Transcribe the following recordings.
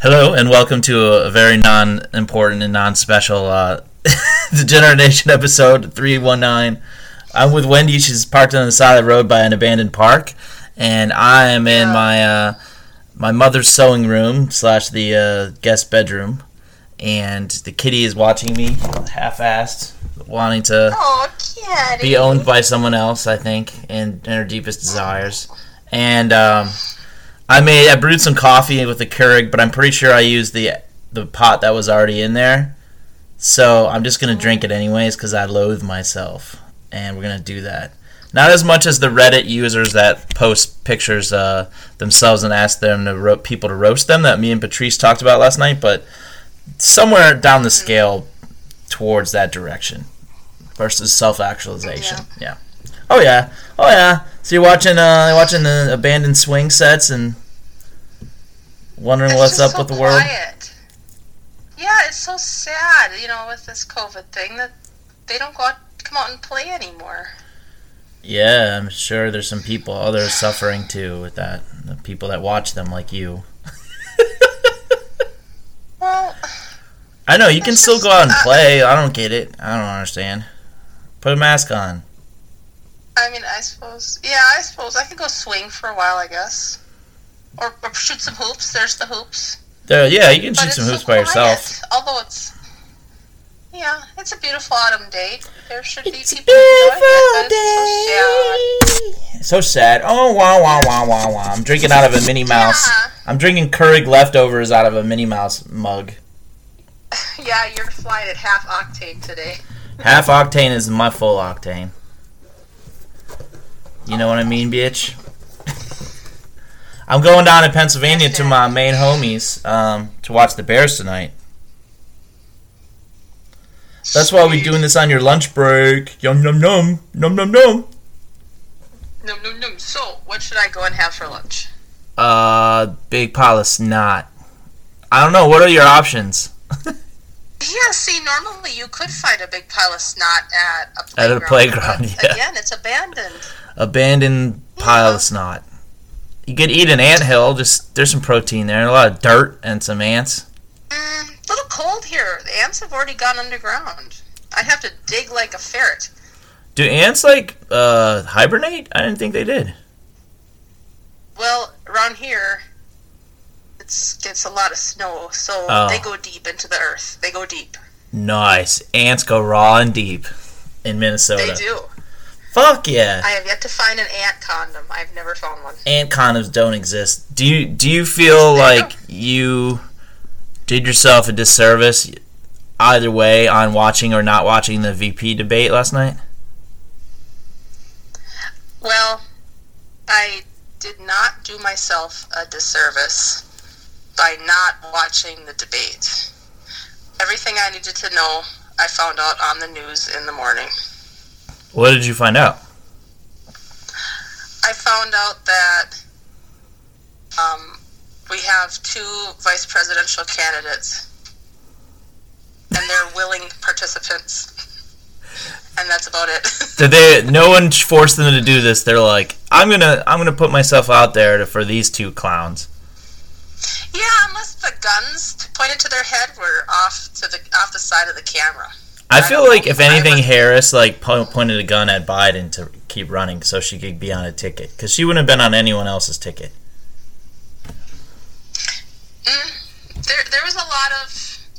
Hello and welcome to a very non-important and non-special uh, Degenerate Nation episode 319. I'm with Wendy. She's parked on the side of the road by an abandoned park, and I am in my uh, my mother's sewing room slash the uh, guest bedroom, and the kitty is watching me, half-assed, wanting to Oh, kitty. be owned by someone else, I think, in, in her deepest desires. And um, I made I brewed some coffee with the Keurig, but I'm pretty sure I used the the pot that was already in there. So I'm just gonna drink it anyways because I loathe myself, and we're gonna do that. Not as much as the Reddit users that post pictures uh, themselves and ask them to ro- people to roast them that me and Patrice talked about last night, but somewhere down the scale towards that direction versus self actualization. Yeah. Oh yeah. Oh yeah. So you're watching uh watching the abandoned swing sets and wondering It's what's up so with the world. quiet. Yeah, it's so sad, you know, with this COVID thing that they don't go out, come out and play anymore. Yeah, I'm sure there's some people others suffering too with that. The people that watch them like you. Well, I know you can still go out and play. I don't get it. I don't understand. Put a mask on. I mean, I suppose. Yeah, I suppose I could go swing for a while, I guess, or, or shoot some hoops. There's the hoops. There, yeah, you can But shoot some so hoops by yourself. Although it's. Yeah, it's a beautiful autumn day. There should be It's a people enjoying it, but so sad. beautiful day. So sad. Oh wow wow wow wow wow! I'm drinking out of a Minnie Mouse. Yeah. I'm drinking Keurig leftovers out of a Minnie Mouse mug. Yeah, you're flying at half octane today. Half octane is my full octane. You know what I mean, bitch? I'm going down to Pennsylvania to my main homies um, to watch the Bears tonight. That's why we're doing this on your lunch break. Yum yum yum num num num. Num, num, num. So, what should I go and have for lunch? Uh, big pile of snot. I don't know. What are your options? Yeah, see, normally you could find a big pile of snot at a At playground. a playground, yeah. Again, it's abandoned. Abandoned pile of snot. You could eat an ant hill. Just there's some protein there. A lot of dirt and some ants. Mm, a little cold here. The ants have already gone underground. I'd have to dig like a ferret. Do ants like uh, hibernate? I didn't think they did. Well, around here, it's gets a lot of snow, so Oh. they go deep into the earth. They go deep. Nice. Ants go raw and deep in Minnesota. They do. Fuck yeah. I have yet to find an ant condom. I've never found one. Ant condoms don't exist. Do you do you feel like you did yourself a disservice either way on watching or not watching the VP debate last night? Well, I did not do myself a disservice by not watching the debate. Everything I needed to know, I found out on the news in the morning. What did you find out? I found out that um, we have two vice presidential candidates, and they're willing participants. And that's about it. Did they? No one forced them to do this. They're like, I'm gonna, I'm gonna put myself out there to, for these two clowns. Yeah, unless the guns pointed to their head were off to the off the side of the camera. I I feel like if anything, Harris like po- pointed a gun at Biden to keep running so she could be on a ticket because she wouldn't have been on anyone else's ticket. Mm, there, there was a lot of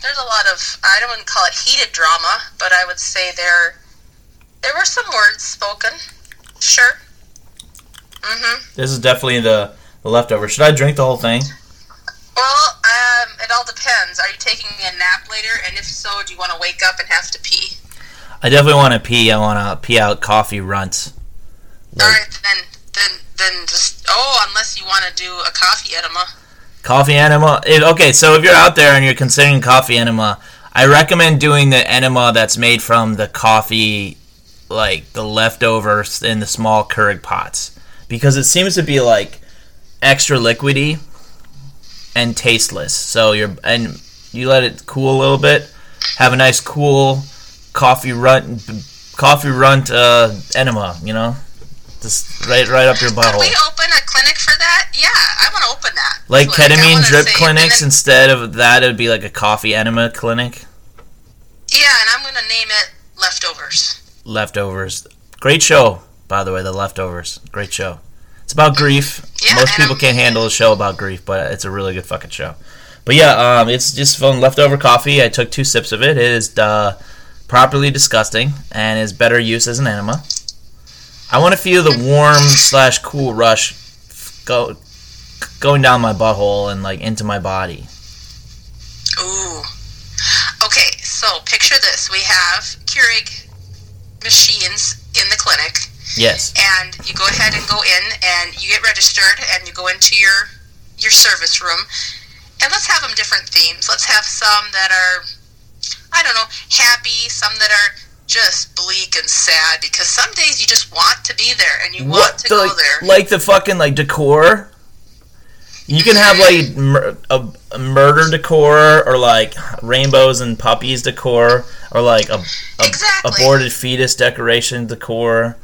there's a lot of I don't want to call it heated drama, but I would say there there were some words spoken. Sure. Mhm. This is definitely the, the leftover. Should I drink the whole thing? Well, um, it all depends. Are you taking a nap later? And if so, do you want to wake up and have to pee? I definitely want to pee. I want to pee out coffee runts. All Like, right, then then then just oh, unless you want to do a coffee enema. coffee enema. If, okay, so if you're out there and you're considering coffee enema, I recommend doing the enema that's made from the coffee, like the leftovers in the small Keurig pots, because it seems to be like extra liquidy and tasteless. So you're and you let it cool a little bit, have a nice cool coffee runt, coffee runt uh, enema. You know, Just right, right up your Could butthole. we open a clinic for that? Yeah, I want to open that. Like That's ketamine drip clinics, And instead of that, it would be like a coffee enema clinic. yeah, and I'm gonna name it leftovers. Leftovers. Great show, by the way. The Leftovers. Great show. It's about grief. Yeah, Most people I'm- can't handle a show about grief, but it's a really good fucking show. But yeah, um, it's just from leftover coffee. I took two sips of it. It is uh, properly disgusting and is better use as an enema. I want to feel the warm slash cool rush go going down my butthole and like into my body. Ooh. Okay, so picture this: we have Keurig machines in the clinic, Yes. and you go ahead and go in, and you get registered, and you go into your your service room, and let's have them different themes. Let's have some that are, I don't know, happy, some that are just bleak and sad because some days you just want to be there and you want to the, go there. like the fucking like decor. You can have like mm-hmm. mur- a, a murder decor or like rainbows and puppies decor or like a, a Exactly. aborted fetus decoration decor.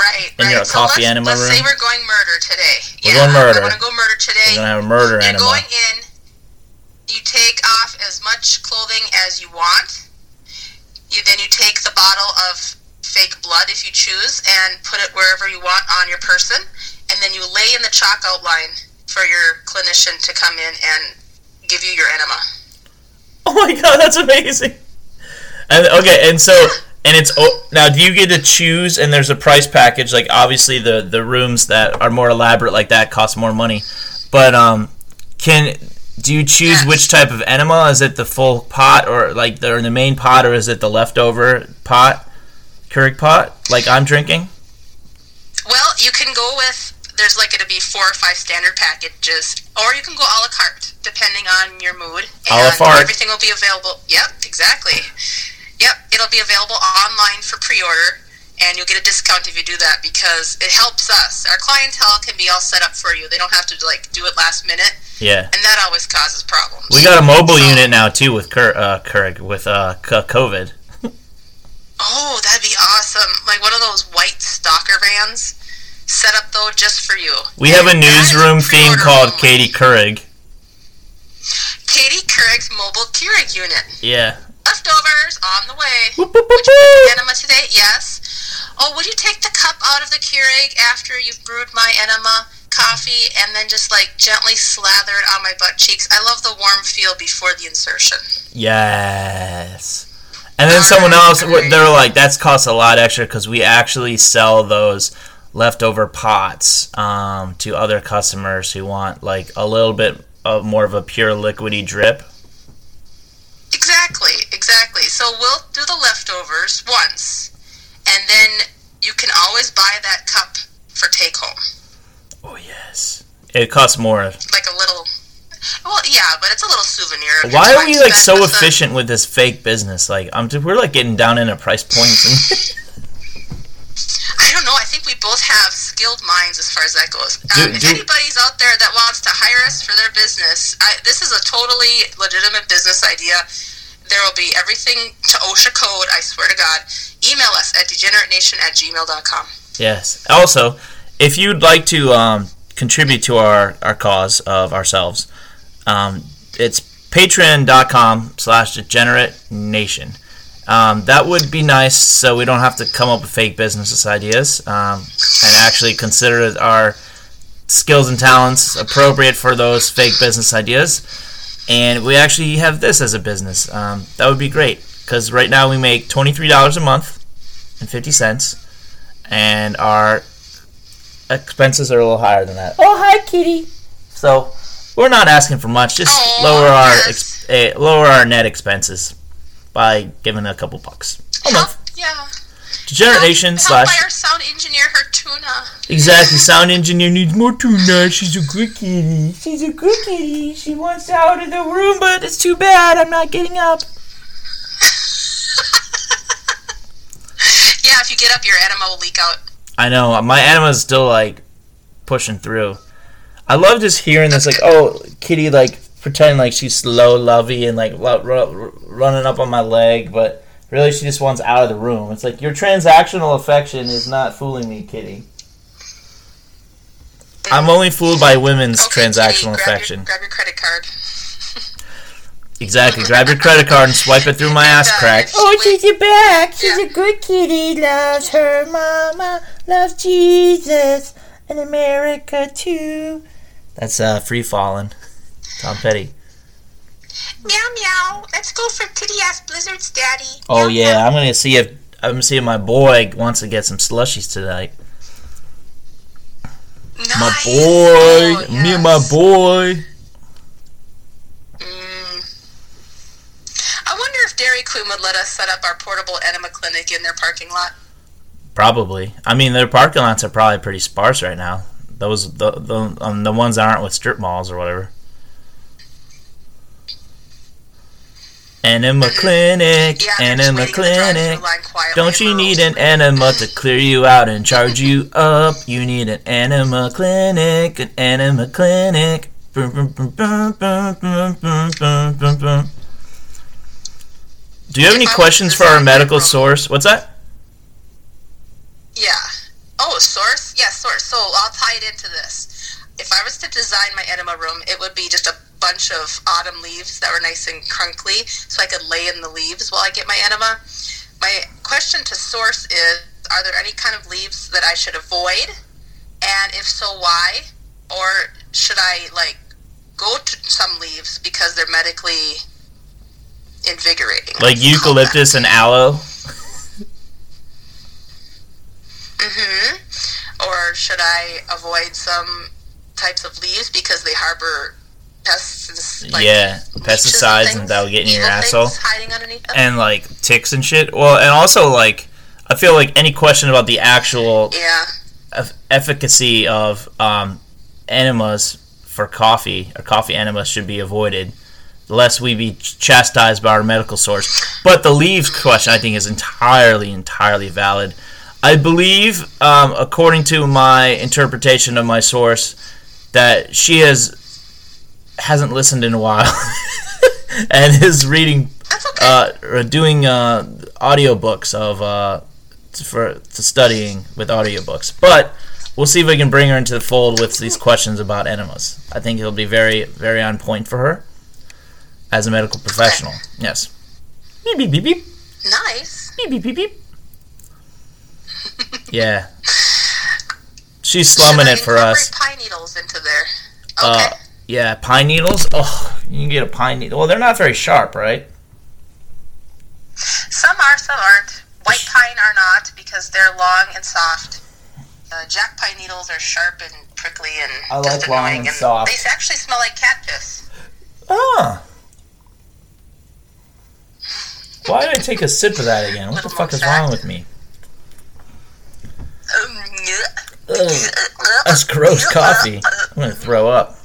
Right, right. your so coffee let's, enema let's say room? we're going murder today. We're yeah, going murder. I want to go murder today. We're gonna have a murder You're enema. going in. You take off as much clothing as you want. You then you take the bottle of fake blood if you choose and put it wherever you want on your person, and then you lay in the chalk outline for your clinician to come in and give you your enema. Oh my god, that's amazing. And okay, and so and it's now do you get to choose and there's a price package like obviously the the rooms that are more elaborate like that cost more money. But um can do you choose which type of enema? Is it the full pot or like the, or the main pot or is it the leftover pot? Keurig pot like I'm drinking? Well, you can go with there's like going to be four or five standard packages, or you can go a la carte depending on your mood. A la and carte. Everything will be available. Yep, exactly. Yep, it'll be available online for pre-order, and you'll get a discount if you do that because it helps us. Our clientele can be all set up for you. They don't have to like do it last minute, Yeah. and that always causes problems. We got a mobile So- unit now too with Kur- uh, with uh, COVID. Oh, that'd be awesome! Like one of those white stalker vans. Set up though just for you. We have a And that is newsroom theme called only. Katie Keurig. Katie Keurig's mobile Keurig unit. Yeah. Leftovers on the way. Whoop, whoop, whoop, Would you the enema today? Yes. Oh, would you take the cup out of the Keurig after you've brewed my enema coffee and then just like gently slather it on my butt cheeks? I love the warm feel before the insertion. Yes. And then someone Alright, else, alright. they're like, that's costs a lot extra because we actually sell those leftover pots um, to other customers who want like a little bit of more of a pure liquidy drip. Exactly, exactly. So we'll do the leftovers once, and then you can always buy that cup for take home. Oh yes, it costs more. Like a little. Well, yeah, but it's a little souvenir. Why are we like so efficient with this fake business? Like, I'm just, we're like getting down into price points. And I don't know. I think we both have skilled minds as far as that goes. Do- um, if do- anybody's out there that wants to hire us for their business, I, this is a totally legitimate business idea. There will be everything to OSHA code, I swear to God. Email us at degeneratenation at gmail.com. Yes. Also, if you'd like to um, contribute to our, our cause of ourselves, um, it's patreon.com slash degenerate nation. Um, that would be nice so we don't have to come up with fake business ideas um, and actually consider our skills and talents appropriate for those fake business ideas. And we actually have this as a business. Um, that would be great because right now we make $23 a month and 50 cents and our expenses are a little higher than that. Oh, hi, kitty. So we're not asking for much. Just lower our ex- eh, lower our net expenses by giving a couple bucks a Help, month. yeah. Degenerate Nation help slash our sound engineer, her tuna. exactly. Sound engineer needs more tuna. She's a good kitty. She's a good kitty. She wants out of the room, but it's too bad. I'm not getting up. Yeah, if you get up, your enema will leak out. I know uh, my anima's still like pushing through. I love just hearing this, like, oh, kitty, like pretending like she's slow, lovey, and like lo- ru- running up on my leg, but Really, she just wants out of the room. It's like your transactional affection is not fooling me, Kitty. I'm only fooled by women's Okay, transactional Kitty, grab affection. Your, grab your credit card. Exactly. Grab your credit card and swipe it through my ass crack. Oh, she's a back. She's Yeah. a good kitty. Loves her mama. Loves Jesus and America too. That's uh, free falling. Tom Petty. Meow meow. Let's go for titty ass blizzards, daddy. Oh Meow, yeah, I'm gonna see if I'm gonna see if my boy wants to get some slushies tonight. meow. My boy, Oh, me and my boy. Mm. I wonder if Dairy Queen would let us set up our portable enema clinic in their parking lot. Probably. I mean, their parking lots are probably pretty sparse right now. Those the the um, the ones that aren't with strip malls or whatever. Anima clinic, anima clinic. Don't you need an enema to clear you out and charge you up? You need an enema clinic, an enema clinic. Do you have any questions for our medical source? What's that? Yeah. Oh, source? Yes, source. So I'll tie it into this. If I was to design my enema room, it would be just a bunch of autumn leaves that were nice and crunkly, so I could lay in the leaves while I get my enema. My question to source is: Are there any kind of leaves that I should avoid? And if so, why? Or should I like go to some leaves because they're medically invigorating? Like eucalyptus and aloe? mm hmm. Or should I avoid some types of leaves because they harbor pests like yeah, pesticides and things, that would get in your asshole. hiding underneath them? And like ticks and shit. Well, and also like I feel like any question about the actual yeah. eff- efficacy of um, enemas for coffee or coffee enemas should be avoided, lest we be chastised by our medical source. But the leaves question, I think, is entirely, entirely valid. I believe, um, according to my interpretation of my source, that she has hasn't listened in a while and is reading okay. uh, or doing uh, audiobooks of uh, for to studying with audiobooks. But we'll see if we can bring her into the fold with these questions about enemas. I think it'll be very very on point for her as a medical professional. Yes. Beep beep beep beep nice. beep beep beep beep. Yeah. She's slumming it for us. Pine needles into there. Okay. Uh, yeah, pine needles. Oh, you can get a pine needle. Well, they're not very sharp, right? some are, some aren't. White pine are not because they're long and soft. Uh, jack pine needles are sharp and prickly and I just like long annoying, and soft. They actually smell like cat piss. Ah. Why did I take a sip of that again? What the fuck is wrong with me? Um, yeah. Ugh, that's gross coffee. I'm gonna throw up.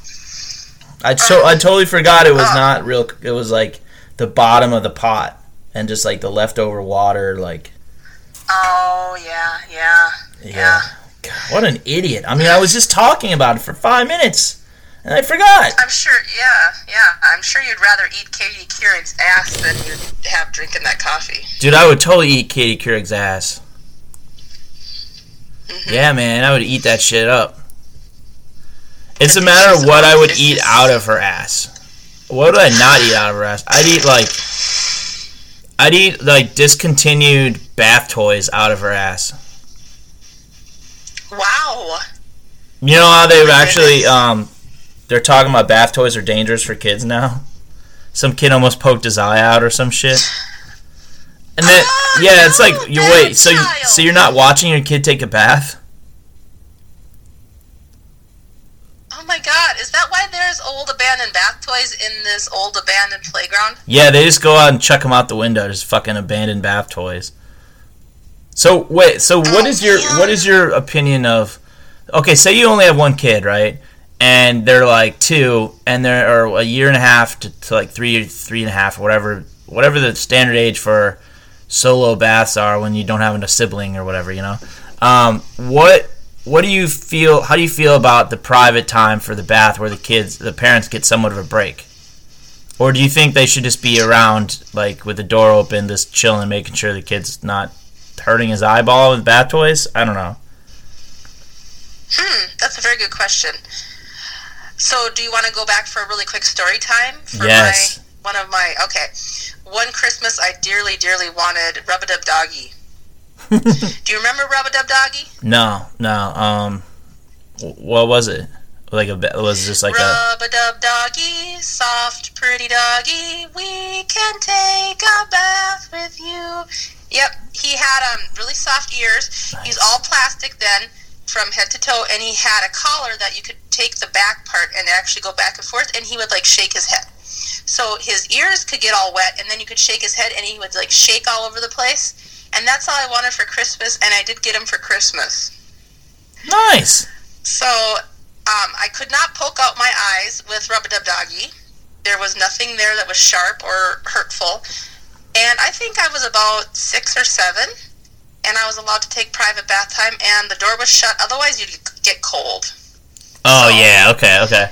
I I totally forgot it was not real. It was like the bottom of the pot and just like the leftover water. Like Oh yeah, yeah, yeah, God, what an idiot. I mean, I was just talking about it for five minutes and I forgot. I'm sure. Yeah, yeah. I'm sure you'd rather eat Katie Keurig's ass than you'd have drinking that coffee. Dude, I would totally eat Katie Couric's ass. Mm-hmm. Yeah, man, I would eat that shit up. It's a matter of what I would eat out of her ass. What would I not eat out of her ass? I'd eat like, I'd eat like discontinued bath toys out of her ass. Wow. You know how they've actually, um, they're talking about bath toys are dangerous for kids now. Some kid almost poked his eye out or some shit. And then, Oh, yeah, it's like you wait. So, you, so you're not watching your kid take a bath? Oh my God! Is that why there's old abandoned bath toys in this old abandoned playground? Yeah, they just go out and chuck them out the window. Just fucking abandoned bath toys. So wait, so what is your what is your opinion of? Okay, say you only have one kid, right? And they're like two, and they're or a year and a half to, to like three, three and a half, or whatever, whatever the standard age for solo baths are when you don't have a sibling or whatever, you know. Um, what what do you feel? How do you feel about the private time for the bath where the kids, the parents get somewhat of a break? Or do you think they should just be around, like with the door open, just chilling, and making sure the kid's not hurting his eyeball with bath toys? I don't know. Hmm, that's a very good question. So, do you want to go back for a really quick story time? For Yes. My, one of my okay. One Christmas, I dearly, dearly wanted Rub a Dub Doggy. Do you remember Rub a Dub Doggy? No, no. Um, what was it? Like a ba- was it just like a Rub a Dub Doggy, soft, pretty doggy. We can take a bath with you. Yep, he had um really soft ears. He's all plastic then, from head to toe, and he had a collar that you could take the back part and actually go back and forth, and he would like shake his head. So his ears could get all wet, and then you could shake his head, and he would like shake all over the place. And that's all I wanted for Christmas, and I did get him for Christmas. nice. So um, I could not poke out my eyes with Rub a Dub Doggy. There was nothing there that was sharp or hurtful. And I think I was about six or seven, and I was allowed to take private bath time, and the door was shut. Otherwise, you'd get cold. Oh So- yeah, okay, okay.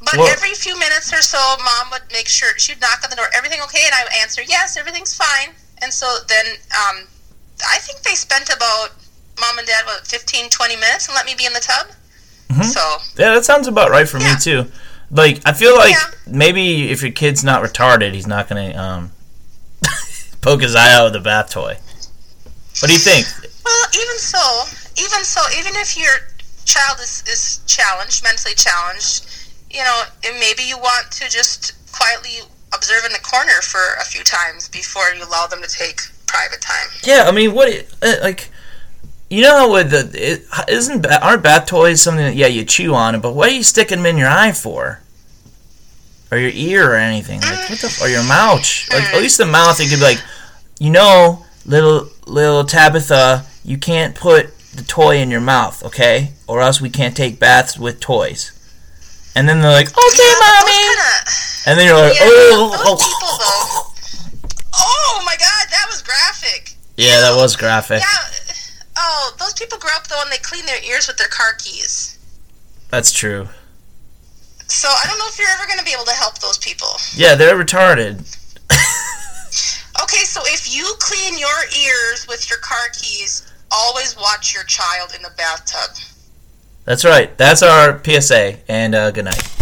But every few minutes or so, mom would make sure she'd knock on the door. Everything okay? And I would answer, yes, everything's fine. And so then, um, I think they spent about mom and dad what 15, 20 minutes and let me be in the tub. Mhm. So Yeah, that sounds about right for Yeah. me too. Like I feel like Yeah. maybe if your kid's not retarded, he's not gonna um poke his eye out with a bath toy. What do you think? Well, even so, even so, even if your child is, is challenged, mentally challenged, you know, and maybe you want to just quietly observe in the corner for a few times before you allow them to take private time. Yeah, I mean, what uh, like you know how with the it, isn't aren't bath toys something that yeah you chew on it, but what are you sticking them in your eye for? Or your ear or anything like what the or your mouth? Like at least the mouth, you could be like, you know, little little Tabitha, you can't put the toy in your mouth, okay? Or else we can't take baths with toys. And then they're like, okay, Yeah, mommy. kinda- And then you're like, Yeah, oh, those people, though. Oh my god, that was graphic. yeah, that was graphic. Yeah. Oh, those people grow up though and they clean their ears with their car keys. That's true. So I don't know if you're ever going to be able to help those people. Yeah, they're retarded. Okay, so if you clean your ears with your car keys, always watch your child in the bathtub. That's right. That's our PSA. And uh, good night.